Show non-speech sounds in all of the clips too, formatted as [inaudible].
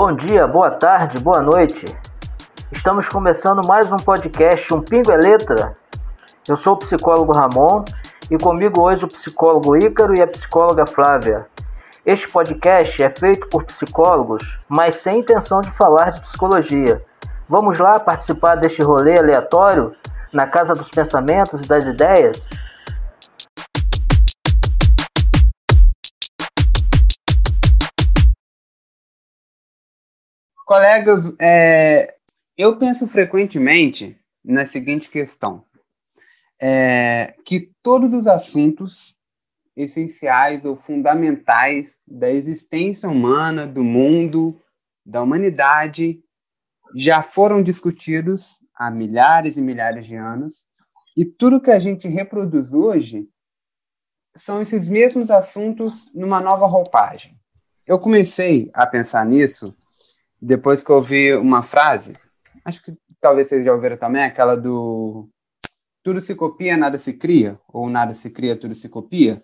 Bom dia, boa tarde, boa noite. Estamos começando mais um podcast Um Pingo é Letra. Eu sou o psicólogo Ramon e comigo hoje o psicólogo Ícaro e a psicóloga Flávia. Este podcast é feito por psicólogos, mas sem intenção de falar de psicologia. Vamos lá participar deste rolê aleatório na Casa dos Pensamentos e das Ideias? Colegas, é, eu penso frequentemente na seguinte questão: é, que todos os assuntos essenciais ou fundamentais da existência humana, do mundo, da humanidade, já foram discutidos há milhares e milhares de anos, e tudo que a gente reproduz hoje são esses mesmos assuntos numa nova roupagem. Eu comecei a pensar nisso depois que eu ouvi uma frase, acho que talvez vocês já ouviram também, aquela do tudo se copia, nada se cria, ou nada se cria, tudo se copia.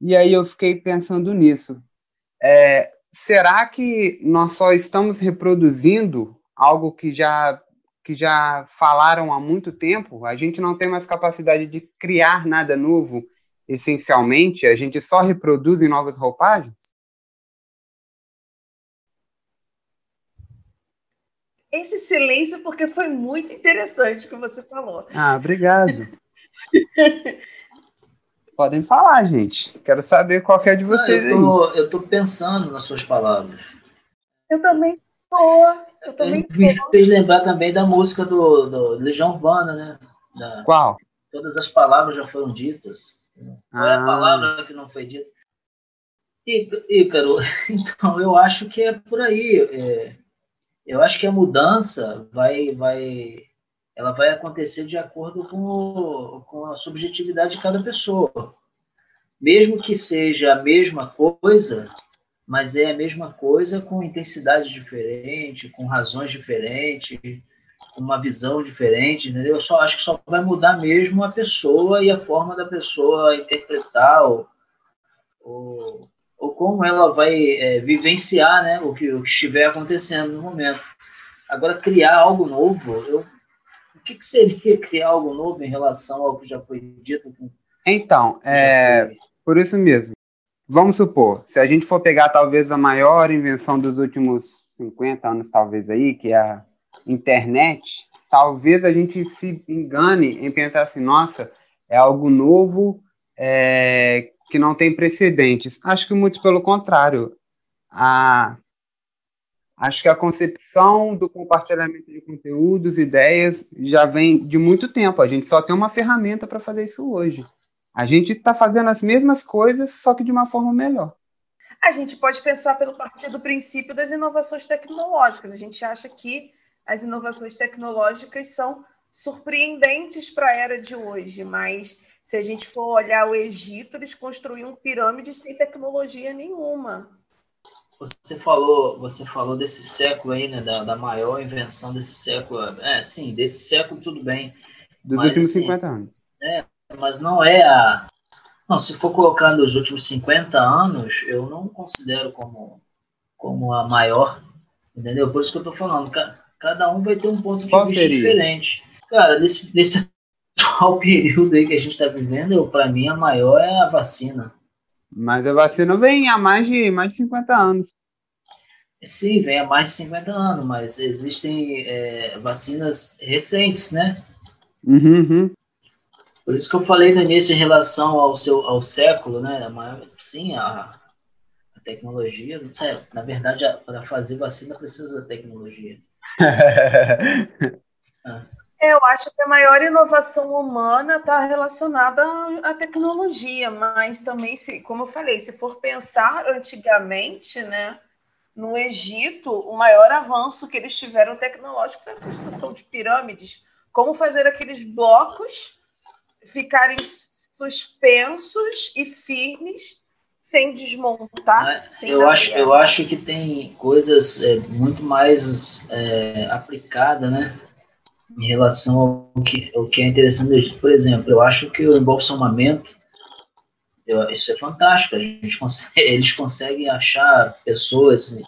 E aí eu fiquei pensando nisso. É, será que nós só estamos reproduzindo algo que já que já falaram há muito tempo? A gente não tem mais capacidade de criar nada novo, essencialmente, a gente só reproduz em novas roupagens? Esse silêncio porque foi muito interessante o que você falou. Ah, obrigado. [laughs] Podem falar, gente. Quero saber qual é de vocês Não, eu, tô, tô pensando nas suas palavras. Eu também tô. Eu também Me fez lembrar também da música do, do Legião Urbana, né? Da, qual? Todas as palavras já foram ditas. Qual ah. é a ah. palavra que não foi dita? Ícaro, [laughs] então eu acho que é por aí. É, eu acho que a mudança vai, vai, ela vai acontecer de acordo com, o, com a subjetividade de cada pessoa. Mesmo que seja a mesma coisa, mas é a mesma coisa com intensidade diferente, com razões diferentes, com uma visão diferente, entendeu? Eu só acho que só vai mudar mesmo a pessoa e a forma da pessoa interpretar ou, ou ou como ela vai é, vivenciar né, o, que, o que estiver acontecendo no momento. Agora, criar algo novo, eu, o que, que seria [laughs] criar algo novo em relação ao que já foi dito? Então, é, por isso mesmo. Vamos supor, se a gente for pegar talvez a maior invenção dos últimos 50 anos, talvez aí, que é a internet, talvez a gente se engane em pensar assim, nossa, é algo novo, é, que não tem precedentes. Acho que muito pelo contrário. A, acho que a concepção do compartilhamento de conteúdos, ideias, já vem de muito tempo. A gente só tem uma ferramenta para fazer isso hoje. A gente está fazendo as mesmas coisas, só que de uma forma melhor. A gente pode pensar pelo partir do princípio das inovações tecnológicas. A gente acha que as inovações tecnológicas são surpreendentes para a era de hoje, mas se a gente for olhar o Egito, eles construíam pirâmides sem tecnologia nenhuma. Você falou, você falou desse século aí, né, da, da maior invenção desse século. É, sim, desse século tudo bem. Dos mas, últimos assim, 50 anos. É, mas não é a. Não, se for colocar nos últimos 50 anos, eu não considero como, como a maior, entendeu? Por isso que eu estou falando, cada um vai ter um ponto de Qual vista seria? diferente. Cara, nesse, nesse atual período aí que a gente está vivendo, para mim, a maior é a vacina. Mas a vacina vem há mais de, mais de 50 anos. Sim, vem há mais de 50 anos, mas existem é, vacinas recentes, né? Uhum, uhum. Por isso que eu falei no início em relação ao seu ao século, né? Mas, sim, a, a tecnologia, na verdade, para fazer vacina precisa da tecnologia. [laughs] ah. Eu acho que a maior inovação humana está relacionada à tecnologia, mas também, se, como eu falei, se for pensar antigamente, né, no Egito, o maior avanço que eles tiveram tecnológico foi a construção de pirâmides. Como fazer aqueles blocos ficarem suspensos e firmes sem desmontar. É, sem eu, acho, eu acho que tem coisas é, muito mais é, aplicadas, né? Em relação ao que, ao que é interessante. Por exemplo, eu acho que o embolsamamento, eu, isso é fantástico. A gente consegue, [laughs] eles conseguem achar pessoas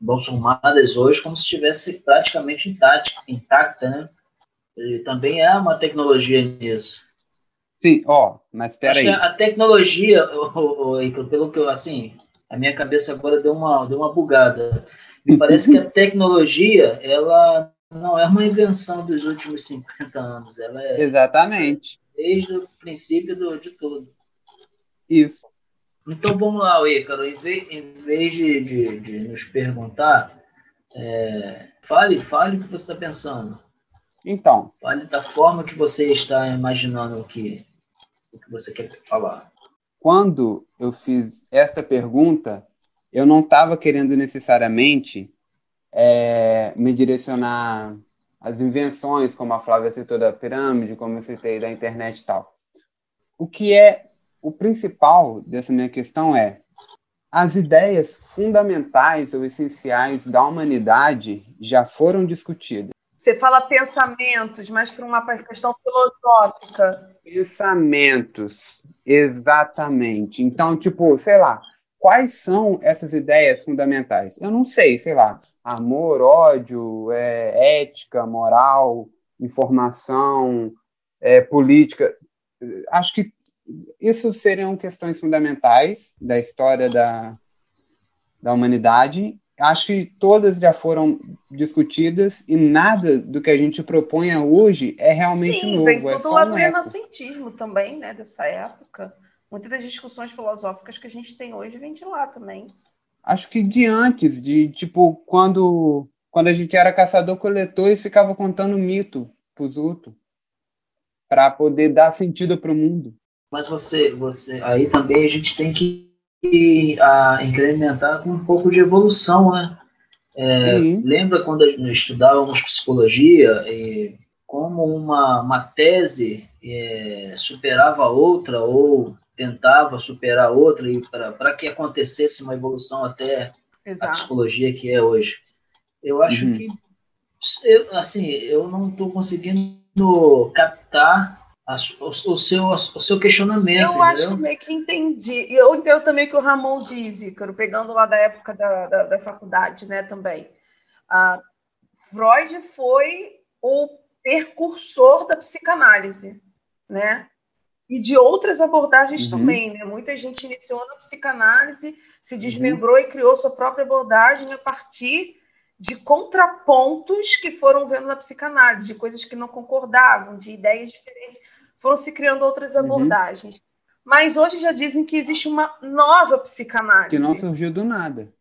vão formadas hoje como se estivesse praticamente intacta, intacta, né? E também é uma tecnologia nisso. Sim, ó, mas espera aí. A tecnologia, [laughs] pelo que eu, assim, a minha cabeça agora deu uma, deu uma bugada. Me [laughs] parece que a tecnologia, ela não é uma invenção dos últimos 50 anos. Ela é Exatamente. Desde o princípio do, de tudo. Isso. Então vamos lá, Ícaro. Em vez, em vez de, de, de nos perguntar, é, fale, fale o que você está pensando. Então. Fale da forma que você está imaginando o que, o que você quer falar. Quando eu fiz esta pergunta, eu não estava querendo necessariamente é, me direcionar às invenções, como a Flávia citou da pirâmide, como eu citei da internet e tal. O que é o principal dessa minha questão é as ideias fundamentais ou essenciais da humanidade já foram discutidas. Você fala pensamentos, mas para uma questão filosófica. Pensamentos, exatamente. Então, tipo, sei lá, quais são essas ideias fundamentais? Eu não sei, sei lá, amor, ódio, é, ética, moral, informação, é, política. Acho que isso seriam questões fundamentais da história da, da humanidade. Acho que todas já foram discutidas e nada do que a gente propõe hoje é realmente Sim, novo. Vem é tudo só lá um do eco. renascentismo também, né, dessa época. Muitas das discussões filosóficas que a gente tem hoje vem de lá também. Acho que de antes, de tipo, quando, quando a gente era caçador-coletor e ficava contando mito pros outros para poder dar sentido para o mundo. Mas você, você, aí também a gente tem que a, incrementar com um pouco de evolução, né? É, lembra quando estudávamos psicologia e como uma, uma tese é, superava a outra ou tentava superar outra e para que acontecesse uma evolução até Exato. a psicologia que é hoje. Eu acho uhum. que eu, assim eu não estou conseguindo captar a, o, o, seu, o seu questionamento. Eu entendeu? acho que meio que entendi. E eu entendo também o que o Ramon diz, Ícaro, pegando lá da época da, da, da faculdade, né, também. Ah, Freud foi o percursor da psicanálise, né? E de outras abordagens uhum. também, né? Muita gente iniciou na psicanálise, se uhum. desmembrou uhum. e criou sua própria abordagem a partir de contrapontos que foram vendo na psicanálise, de coisas que não concordavam, de ideias diferentes foram se criando outras uhum. abordagens. Mas hoje já dizem que existe uma nova psicanálise. Que não surgiu do nada.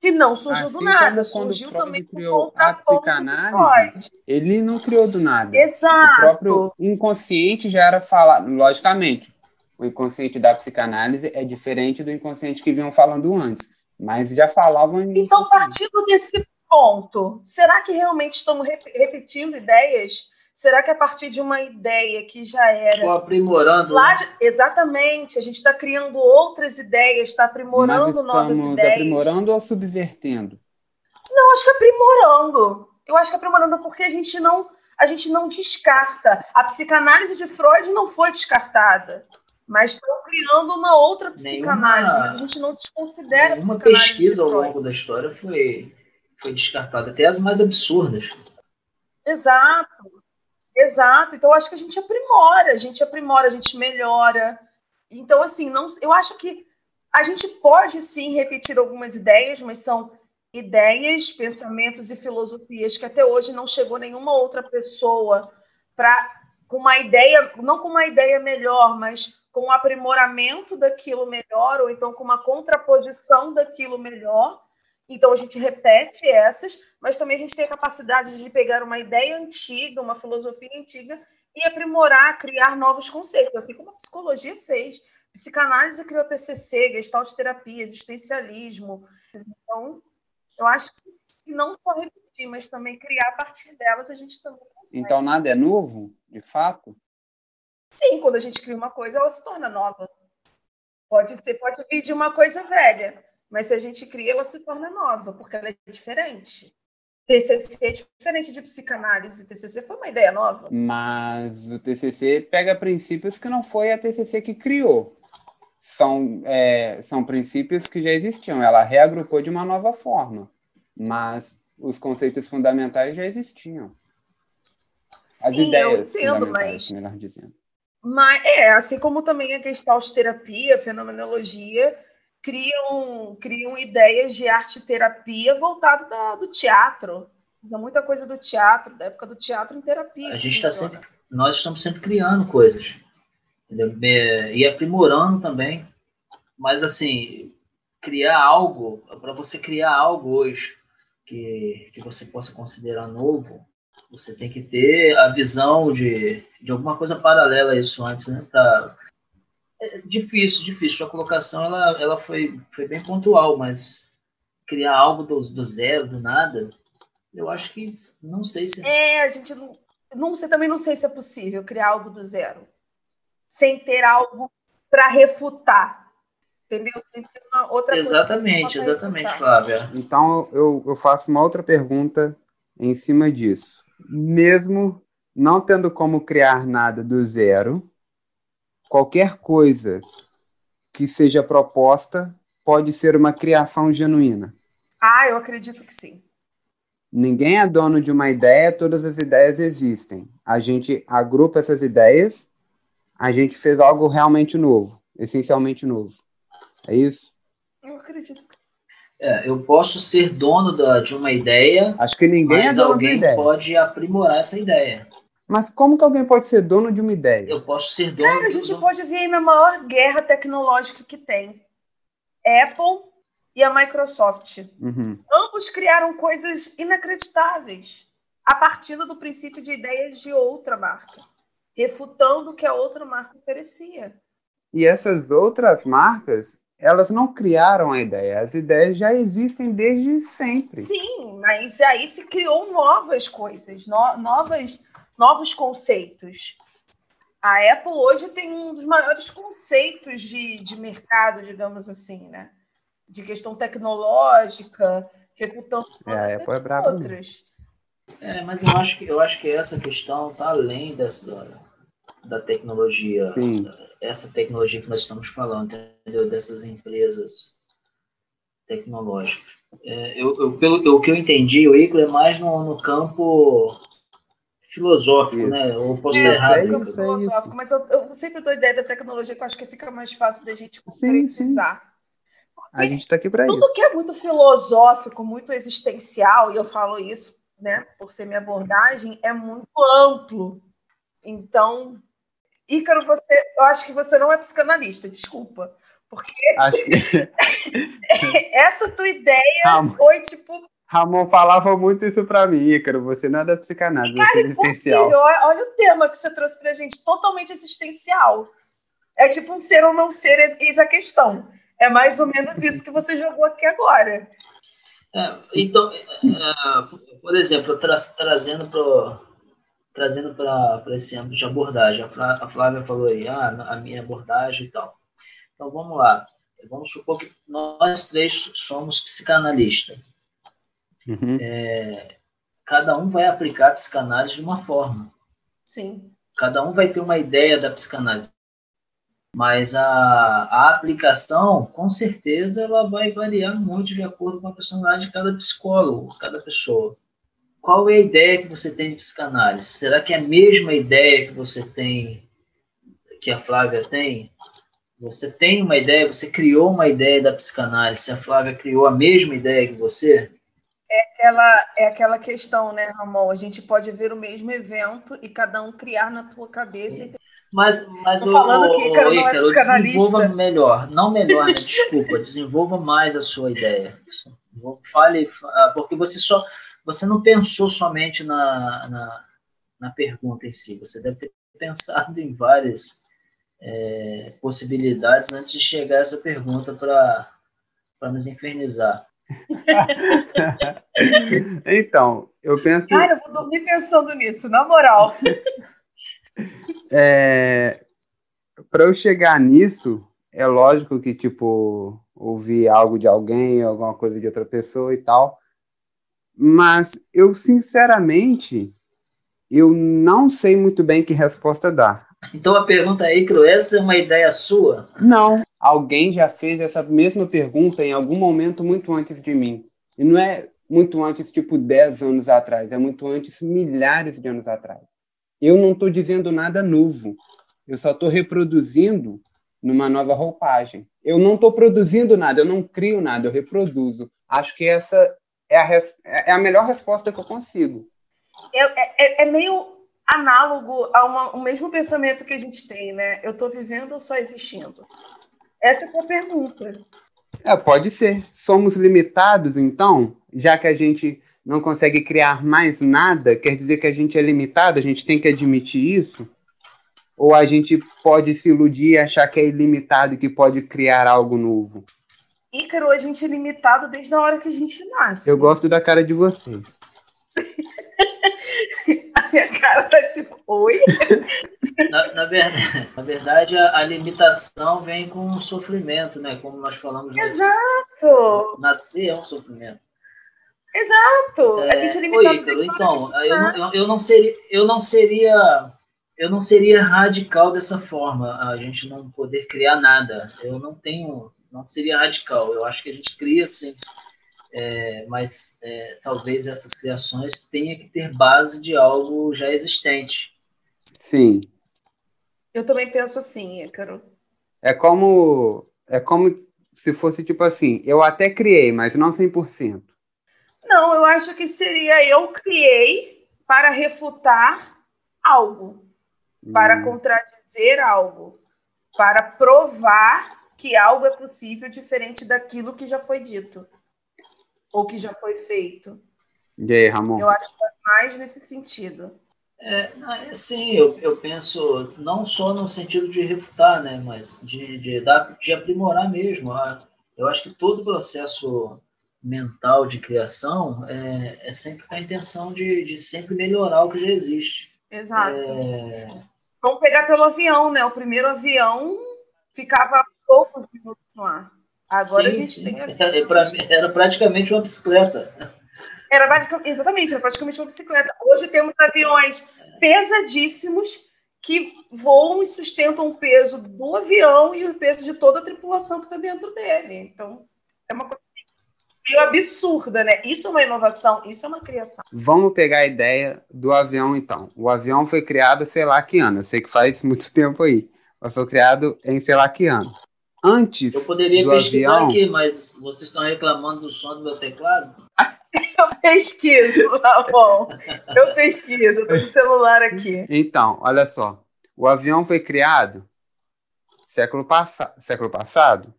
Que não surgiu assim do nada. surgiu Freud também criou a psicanálise. Ele não criou do nada. Exato. O próprio inconsciente já era falado. Logicamente, o inconsciente da psicanálise é diferente do inconsciente que vinham falando antes. Mas já falavam em. Então, partindo desse ponto, será que realmente estamos repetindo ideias Será que a partir de uma ideia que já era. Estou aprimorando. Lá, né? Exatamente, a gente está criando outras ideias, está aprimorando Mas novas ideias. Estamos aprimorando ou subvertendo? Não, acho que aprimorando. Eu acho que aprimorando porque a gente não, a gente não descarta. A psicanálise de Freud não foi descartada. Mas estão criando uma outra psicanálise, nenhuma, mas a gente não desconsidera a psicanálise. Uma pesquisa ao longo da história foi, foi descartada, até as mais absurdas. Exato. Exato. Então, acho que a gente aprimora, a gente aprimora, a gente melhora. Então, assim, não, eu acho que a gente pode sim repetir algumas ideias, mas são ideias, pensamentos e filosofias que até hoje não chegou nenhuma outra pessoa para com uma ideia, não com uma ideia melhor, mas com um aprimoramento daquilo melhor, ou então com uma contraposição daquilo melhor. Então a gente repete essas, mas também a gente tem a capacidade de pegar uma ideia antiga, uma filosofia antiga e aprimorar, criar novos conceitos, assim como a psicologia fez. Psicanálise criou TCC, gestalt terapia, existencialismo. Então, eu acho que não só repetir, mas também criar a partir delas, a gente também consegue. Então, nada é novo, de fato? Sim, quando a gente cria uma coisa, ela se torna nova. Pode ser, pode vir de uma coisa velha, mas se a gente cria, ela se torna nova, porque ela é diferente. TCC é diferente de psicanálise. TCC foi uma ideia nova. Mas o TCC pega princípios que não foi a TCC que criou. São, é, são princípios que já existiam. Ela reagrupou de uma nova forma. mas os conceitos fundamentais já existiam. As Sim, ideias eu entendo, mas melhor dizendo. Mas é, assim como também a gestalterapia, fenomenologia, criam, criam ideias de arte-terapia voltado da, do teatro. Usa muita coisa do teatro, da época do teatro em terapia. A gente está sempre, nós estamos sempre criando coisas entendeu? e aprimorando também. Mas assim, criar algo, para você criar algo hoje que, que você possa considerar novo, você tem que ter a visão de, de alguma coisa paralela a isso antes, né? Pra, é difícil, difícil. Sua colocação ela, ela foi, foi bem pontual, mas criar algo do, do zero, do nada, eu acho que não sei se. É, a gente não. Não sei, também não sei se é possível criar algo do zero sem ter algo para refutar. Entendeu? Sem ter uma outra exatamente, coisa exatamente, Flávia. Então eu, eu faço uma outra pergunta em cima disso. Mesmo não tendo como criar nada do zero, qualquer coisa que seja proposta pode ser uma criação genuína. Ah, eu acredito que sim. Ninguém é dono de uma ideia, todas as ideias existem. A gente agrupa essas ideias, a gente fez algo realmente novo, essencialmente novo. É isso? Eu acredito que sim. É, eu posso ser dono da, de uma ideia. Acho que ninguém é dono alguém uma ideia. pode aprimorar essa ideia. Mas como que alguém pode ser dono de uma ideia? Eu posso ser dono. Cara, a gente pode ver na maior guerra tecnológica que tem. Apple e a Microsoft. Uhum. Ambos criaram coisas inacreditáveis a partir do princípio de ideias de outra marca, refutando o que a outra marca oferecia. E essas outras marcas, elas não criaram a ideia, as ideias já existem desde sempre. Sim, mas aí se criou novas coisas, no, novas, novos conceitos. A Apple hoje tem um dos maiores conceitos de, de mercado, digamos assim, né? De questão tecnológica, refutando é, a Apple é brava outras. É, mas eu acho que eu acho que essa questão está além dessa da Tecnologia. Sim essa tecnologia que nós estamos falando, entendeu? dessas empresas tecnológicas. É, eu, eu, pelo o que eu entendi, o Icaro é mais no, no campo filosófico, isso. né? Ou posso é, estar errado. É isso, filosófico, mas eu, eu, sempre dou ideia da tecnologia que eu acho que fica mais fácil da gente sim, precisar. Sim. A gente está aqui para isso. Tudo que é muito filosófico, muito existencial, e eu falo isso, né, por ser minha abordagem, é muito amplo. Então, Ícaro, você, eu acho que você não é psicanalista, desculpa. Porque acho que... [laughs] essa tua ideia foi tipo. Ramon falava muito isso para mim, Ícaro. Você não é da psicanálise, Cara, você é existencial. Olha o tema que você trouxe pra gente, totalmente existencial. É tipo um ser ou não ser, eis a questão. É mais ou menos isso que você jogou aqui agora. É, então, é, é por exemplo, tra trazendo para trazendo para esse âmbito de abordagem. A Flávia falou aí, ah, a minha abordagem e tal. Então vamos lá. Vamos supor que nós três somos psicanalistas. Uhum. É, cada um vai aplicar a psicanálise de uma forma. Sim. Cada um vai ter uma ideia da psicanálise. Mas a, a aplicação, com certeza, ela vai variar muito de acordo com a personalidade de cada psicólogo, cada pessoa qual é a ideia que você tem de psicanálise? Será que é a mesma ideia que você tem, que a Flávia tem? Você tem uma ideia, você criou uma ideia da psicanálise, se a Flávia criou a mesma ideia que você? É aquela, é aquela questão, né, Ramon? A gente pode ver o mesmo evento e cada um criar na tua cabeça. Sim. Mas, mas o, falando que Ícaro não é desenvolva melhor, não melhor, né? desculpa, [laughs] desenvolva mais a sua ideia. Fale, porque você só, você não pensou somente na, na, na pergunta em si, você deve ter pensado em várias é, possibilidades antes de chegar a essa pergunta para nos infernizar. [laughs] então, eu penso. Cara, eu vou dormir pensando nisso, na moral. [laughs] É, para eu chegar nisso, é lógico que, tipo, ouvir algo de alguém, alguma coisa de outra pessoa e tal. Mas eu, sinceramente, eu não sei muito bem que resposta dar. Então a pergunta aí, Cru, essa é uma ideia sua? Não. Alguém já fez essa mesma pergunta em algum momento muito antes de mim. E não é muito antes, tipo 10 anos atrás, é muito antes, milhares de anos atrás. Eu não estou dizendo nada novo, eu só estou reproduzindo numa nova roupagem. Eu não estou produzindo nada, eu não crio nada, eu reproduzo. Acho que essa é a, res... é a melhor resposta que eu consigo. É, é, é meio análogo ao mesmo pensamento que a gente tem, né? Eu estou vivendo ou só existindo? Essa é a tua pergunta. É, pode ser. Somos limitados, então, já que a gente não consegue criar mais nada, quer dizer que a gente é limitado, a gente tem que admitir isso? Ou a gente pode se iludir e achar que é ilimitado e que pode criar algo novo? Ícaro, a gente é limitado desde a hora que a gente nasce. Eu gosto da cara de vocês. [laughs] [laughs] a minha cara tá tipo, oi? [laughs] Na, na, verdade, na verdade a, a, limitação vem com o sofrimento, né? Como nós falamos. Exato! Nascer é um sofrimento. Exato! É, a gente é limitado. Ícaro, então, eu, eu, eu, não seria, eu não seria. Eu não seria radical dessa forma, a gente não poder criar nada. Eu não tenho. Não seria radical. Eu acho que a gente cria sim é, mas é, talvez essas criações tenham que ter base de algo já existente. Sim. Eu também penso assim, Ícaro. É como, é como se fosse tipo assim, eu até criei, mas não 100%. Não, eu acho que seria eu criei para refutar algo, hum. para contradizer algo, para provar que algo é possível diferente daquilo que já foi dito ou que já foi feito. E aí, Ramon? Eu acho que é mais nesse sentido. É, sim, eu, eu penso não só no sentido de refutar, né, mas de, de, dar, de aprimorar mesmo. Ah, eu acho que todo processo mental de criação é, é sempre com a intenção de, de sempre melhorar o que já existe. Exato. É... Vamos pegar pelo avião, né? O primeiro avião ficava Agora sim, a gente sim. tem. [laughs] A... É, era praticamente uma bicicleta. Era exatamente, era praticamente uma bicicleta. Hoje temos aviões pesadíssimos que voam e sustentam o peso do avião e o peso de toda a tripulação que está dentro dele. Então, é uma coisa meio absurda, né? Isso é uma inovação, isso é uma criação. Vamos pegar a ideia do avião, então. O avião foi criado, sei lá que ano. Eu sei que faz muito tempo aí. Mas foi criado em sei lá que ano antes Eu poderia do pesquisar avião... aqui, mas vocês estão reclamando do som do meu teclado? [laughs] Eu pesquiso, tá bom. Eu pesquiso, eu tô com o celular aqui. Então, olha só. O avião foi criado século, pass... século passado?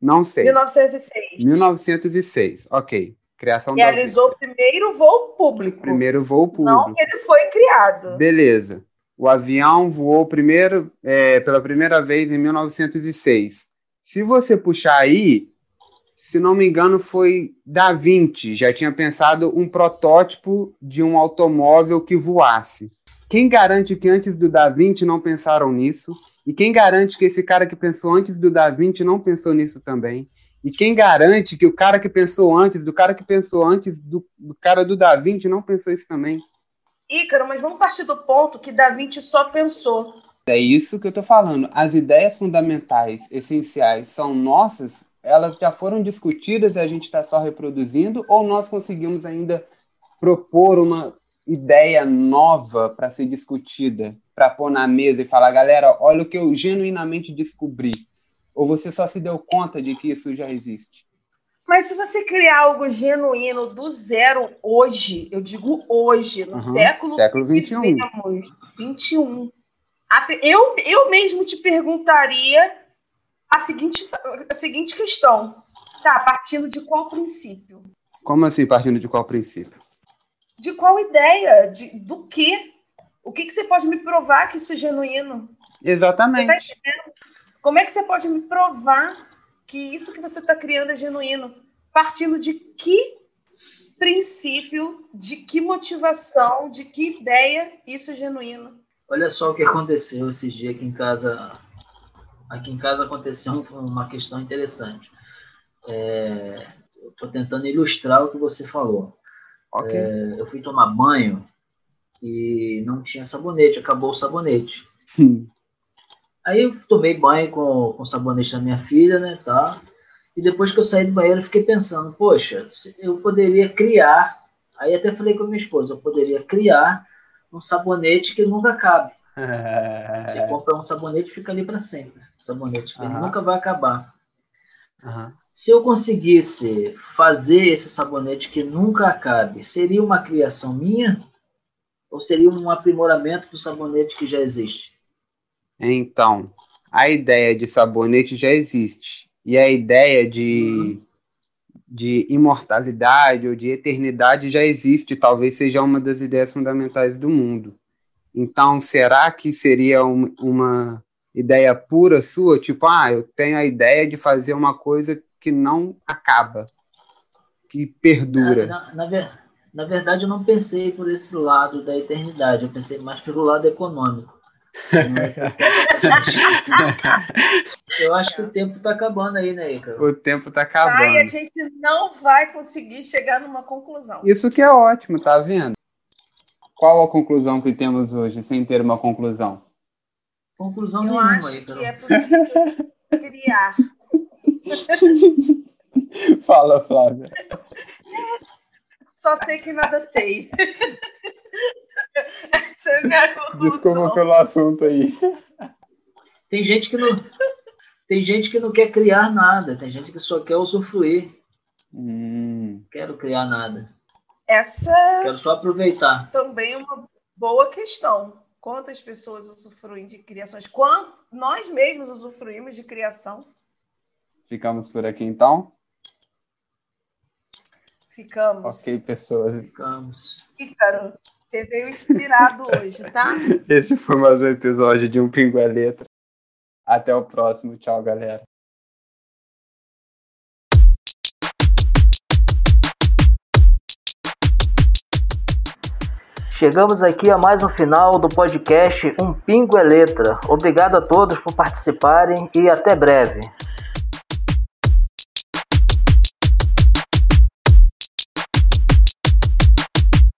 Não sei. 1906. 1906, ok. Criação Realizou o primeiro voo público. Primeiro voo público. Não que ele foi criado. Beleza. O avião voou primeiro, é, pela primeira vez em 1906. Se você puxar aí, se não me engano, foi Da Vinci. Já tinha pensado um protótipo de um automóvel que voasse. Quem garante que antes do Da Vinci não pensaram nisso? E quem garante que esse cara que pensou antes do Da Vinci não pensou nisso também? E quem garante que o cara que pensou antes, do cara que pensou antes do, do cara do Da Vinci não pensou isso também? Ícaro, mas vamos partir do ponto que Da Vinci só pensou. É isso que eu estou falando. As ideias fundamentais, essenciais, são nossas, elas já foram discutidas e a gente está só reproduzindo, ou nós conseguimos ainda propor uma ideia nova para ser discutida, para pôr na mesa e falar, galera, olha o que eu genuinamente descobri. Ou você só se deu conta de que isso já existe? Mas se você criar algo genuíno do zero hoje, eu digo hoje, no uhum, século, século 21. Vivemos, 21. Eu, eu mesmo te perguntaria a seguinte, a seguinte questão. Tá, partindo de qual princípio? Como assim, partindo de qual princípio? De qual ideia? De, do quê? O que, que você pode me provar que isso é genuíno? Exatamente. Tá Como é que você pode me provar que isso que você está criando é genuíno, partindo de que princípio, de que motivação, de que ideia isso é genuíno. Olha só o que aconteceu esses dias aqui em casa. Aqui em casa aconteceu uma questão interessante. É, Estou tentando ilustrar o que você falou. Okay. É, eu fui tomar banho e não tinha sabonete, acabou o sabonete. Hum. Aí eu tomei banho com, com o sabonete da minha filha, né, tá? E depois que eu saí do banheiro, eu fiquei pensando, poxa, eu poderia criar. Aí até falei com a minha esposa, eu poderia criar um sabonete que nunca cabe. [laughs] Você compra um sabonete fica ali para sempre. sabonete, ele nunca vai acabar. Uhum. Se eu conseguisse fazer esse sabonete que nunca acabe, seria uma criação minha? Ou seria um aprimoramento do sabonete que já existe? Então, a ideia de sabonete já existe. E a ideia de, de imortalidade ou de eternidade já existe. Talvez seja uma das ideias fundamentais do mundo. Então, será que seria um, uma ideia pura sua? Tipo, ah, eu tenho a ideia de fazer uma coisa que não acaba, que perdura. Na, na, na, na verdade, eu não pensei por esse lado da eternidade, eu pensei mais pelo lado econômico. [laughs] eu acho que o tempo está acabando aí, né, Ica? O tempo está acabando. Aí a gente não vai conseguir chegar numa conclusão. Isso que é ótimo, tá vendo? Qual a conclusão que temos hoje, sem ter uma conclusão? Conclusão Eu nenhuma, acho que é possível criar. [laughs] Fala, Flávia. Só sei que nada sei. Desculpa pelo assunto aí. Tem gente que não tem gente que não quer criar nada, tem gente que só quer usufruir. Hum. Quero criar nada. Essa Quero só aproveitar. Também é uma boa questão. Quantas pessoas usufruem de criações? Quanto nós mesmos usufruímos de criação? Ficamos por aqui então? Ficamos. Ok, pessoas. Ficamos. Ícaro, você veio inspirado hoje, tá? [laughs] Esse foi mais um episódio de Um Pingo é Letra. Até o próximo. Tchau, galera. Chegamos aqui a mais um final do podcast Um Pingo é Letra. Obrigado a todos por participarem e até breve.